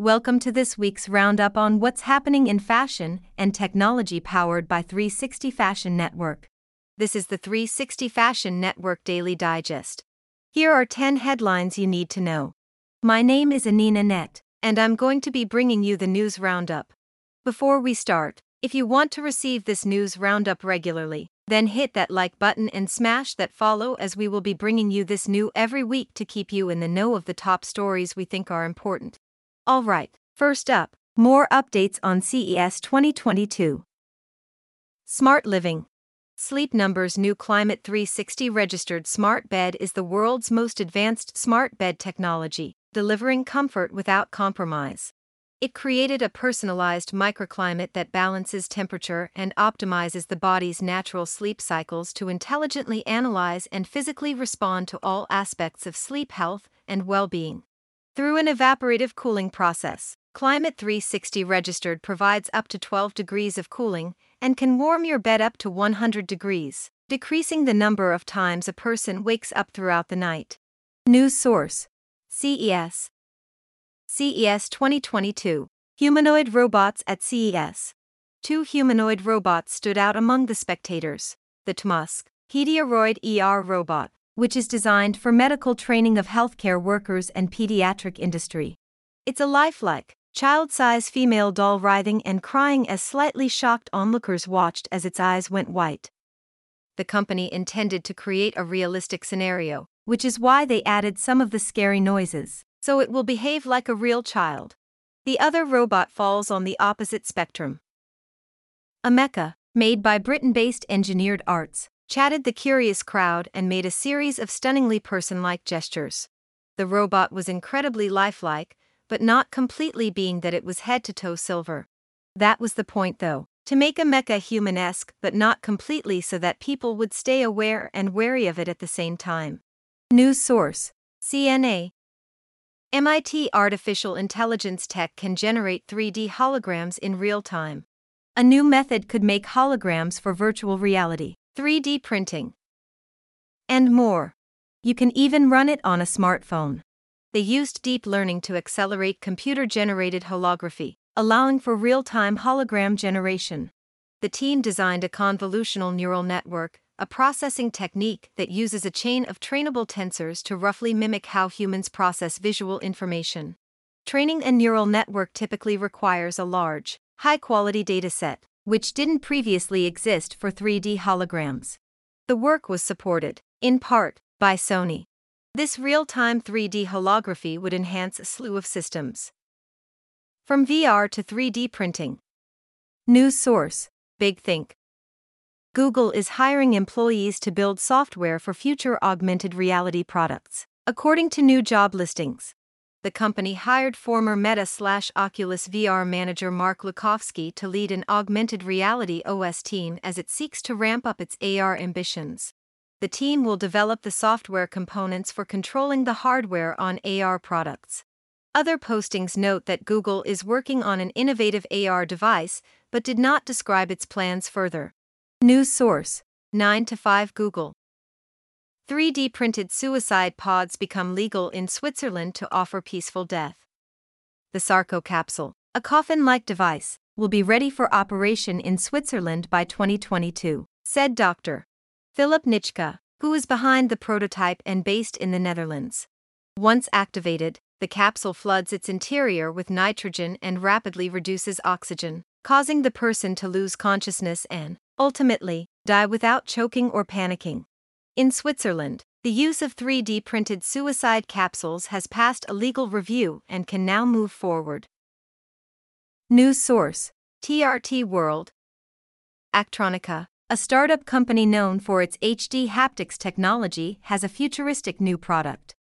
Welcome to this week's roundup on what's happening in fashion and technology powered by 360 Fashion Network. This is the 360 Fashion Network Daily Digest. Here are 10 headlines you need to know. My name is Anina Net, and I'm going to be bringing you the news roundup. Before we start, if you want to receive this news roundup regularly, then hit that like button and smash that follow as we will be bringing you this new every week to keep you in the know of the top stories we think are important. Alright, first up, more updates on CES 2022. Smart Living. Sleep Number's new Climate 360 registered smart bed is the world's most advanced smart bed technology, delivering comfort without compromise. It created a personalized microclimate that balances temperature and optimizes the body's natural sleep cycles to intelligently analyze and physically respond to all aspects of sleep health and well being. Through an evaporative cooling process, Climate 360 Registered provides up to 12 degrees of cooling and can warm your bed up to 100 degrees, decreasing the number of times a person wakes up throughout the night. News source CES CES 2022 Humanoid Robots at CES. Two humanoid robots stood out among the spectators the Tmsuk, Pediaroid ER robot, which is designed for medical training of healthcare workers and pediatric industry. It's a lifelike, child sized female doll writhing and crying as slightly shocked onlookers watched as its eyes went white. The company intended to create a realistic scenario, which is why they added some of the scary noises, so it will behave like a real child. The other robot falls on the opposite spectrum. Ameca, made by Britain based Engineered Arts, chatted the curious crowd and made a series of stunningly person like gestures. The robot was incredibly lifelike, but not completely being that it was head to toe silver. That was the point though, to make Ameca human esque but not completely so that people would stay aware and wary of it at the same time. News source CNA. MIT artificial intelligence tech can generate 3D holograms in real time. A new method could make holograms for virtual reality. 3D printing, and more. You can even run it on a smartphone. They used deep learning to accelerate computer generated holography, allowing for real time hologram generation. The team designed a convolutional neural network, a processing technique that uses a chain of trainable tensors to roughly mimic how humans process visual information. Training a neural network typically requires a large, high quality dataset, which didn't previously exist for 3D holograms. The work was supported, in part, by Sony. This real time 3D holography would enhance a slew of systems. From VR to 3D printing. News source Big Think. Google is hiring employees to build software for future augmented reality products, according to new job listings the company hired former Meta slash Oculus VR manager Mark Lucovsky to lead an augmented reality OS team as it seeks to ramp up its AR ambitions. The team will develop the software components for controlling the hardware on AR products. Other postings note that Google is working on an innovative AR device, but did not describe its plans further. News source 9 to 5 Google 3D printed suicide pods become legal in Switzerland to offer peaceful death. The Sarco capsule, a coffin like device, will be ready for operation in Switzerland by 2022, said Dr. Philip Nitschke, who is behind the prototype and based in the Netherlands. Once activated, the capsule floods its interior with nitrogen and rapidly reduces oxygen, causing the person to lose consciousness and, ultimately, die without choking or panicking. In Switzerland, the use of 3D printed suicide capsules has passed a legal review and can now move forward. News source TRT World. Actronika, a startup company known for its HD haptics technology, has a futuristic new product.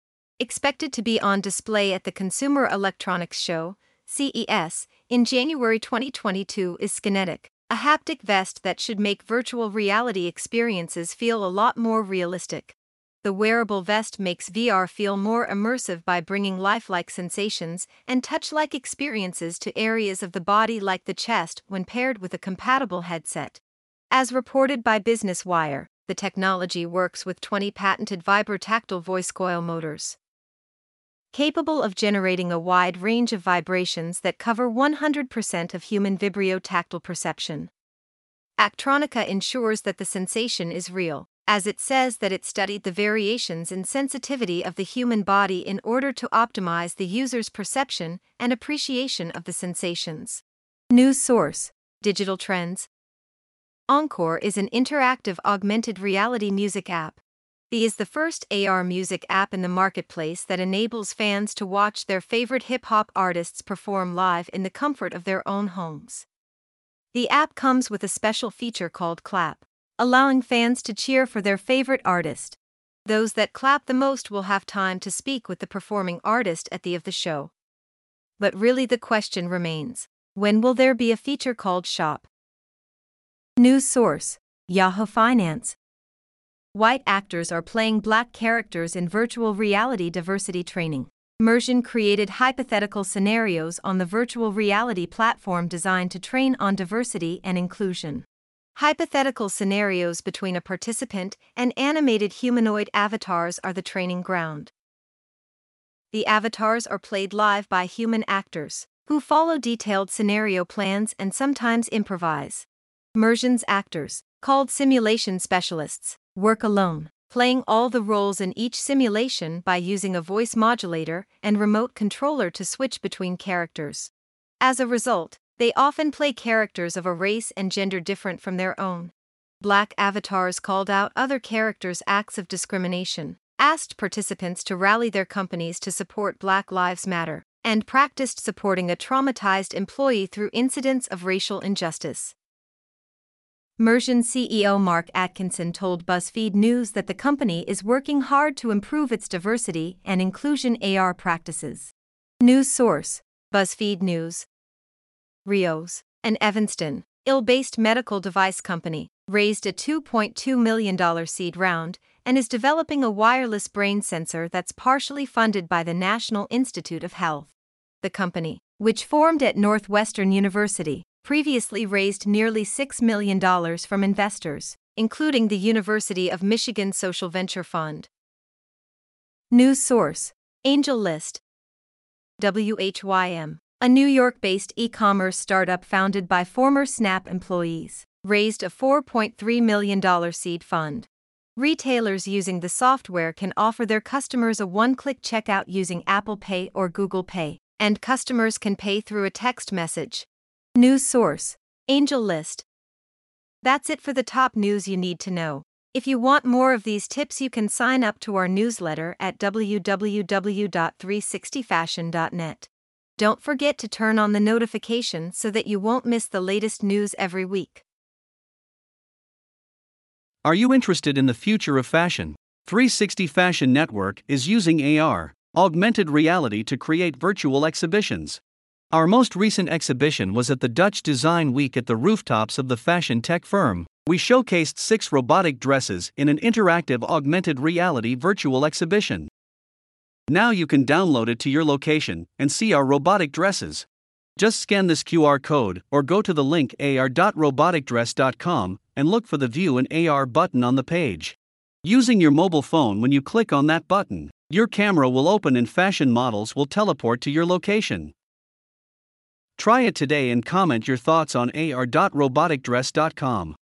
Expected to be on display at the Consumer Electronics Show, CES, in January 2022 is Skinetic, a haptic vest that should make virtual reality experiences feel a lot more realistic. The wearable vest makes VR feel more immersive by bringing lifelike sensations and touch like experiences to areas of the body like the chest when paired with a compatible headset. As reported by Business Wire, the technology works with 20 patented vibrotactile voice coil motors. Capable of generating a wide range of vibrations that cover 100% of human vibrotactile perception. Actronika ensures that the sensation is real, as it says that it studied the variations in sensitivity of the human body in order to optimize the user's perception and appreciation of the sensations. News source Digital Trends. Encore is an interactive augmented reality music app. The is the first AR music app in the marketplace that enables fans to watch their favorite hip hop artists perform live in the comfort of their own homes. The app comes with a special feature called Clap, allowing fans to cheer for their favorite artist. Those that clap the most will have time to speak with the performing artist at the of the show. But really the question remains, when will there be a feature called Shop? News source Yahoo Finance white actors are playing black characters in virtual reality diversity training. Mursion created hypothetical scenarios on the virtual reality platform designed to train on diversity and inclusion. Hypothetical scenarios between a participant and animated humanoid avatars are the training ground. The avatars are played live by human actors, who follow detailed scenario plans and sometimes improvise. Mursion's actors, called simulation specialists, work alone, playing all the roles in each simulation by using a voice modulator and remote controller to switch between characters. As a result, they often play characters of a race and gender different from their own. Black avatars called out other characters' acts of discrimination, asked participants to rally their companies to support Black Lives Matter, and practiced supporting a traumatized employee through incidents of racial injustice. Mursion CEO Mark Atkinson told BuzzFeed News that the company is working hard to improve its diversity and inclusion AR practices. News source BuzzFeed News. Rhaeos, an Evanston, ill based medical device company, raised a $2.2 million seed round and is developing a wireless brain sensor that's partially funded by the National Institute of Health. The company, which formed at Northwestern University, previously raised nearly $6 million from investors, including the University of Michigan Social Venture Fund. News source Angel List WHYM, a New York based e commerce startup founded by former Snap employees, raised a $4.3 million seed fund. Retailers using the software can offer their customers a one click checkout using Apple Pay or Google Pay, and customers can pay through a text message, News source Angel List. That's it for the top news you need to know. If you want more of these tips, you can sign up to our newsletter at www.360fashion.net. Don't forget to turn on the notification so that you won't miss the latest news every week. Are you interested in the future of fashion? 360 Fashion Network is using AR, augmented reality, to create virtual exhibitions. Our most recent exhibition was at the Dutch Design Week at the rooftops of the fashion tech firm. We showcased six robotic dresses in an interactive augmented reality virtual exhibition. Now you can download it to your location and see our robotic dresses. Just scan this QR code or go to the link ar.roboticdress.com and look for the View an AR button on the page. Using your mobile phone when you click on that button, your camera will open and fashion models will teleport to your location. Try it today and comment your thoughts on ar.roboticdress.com.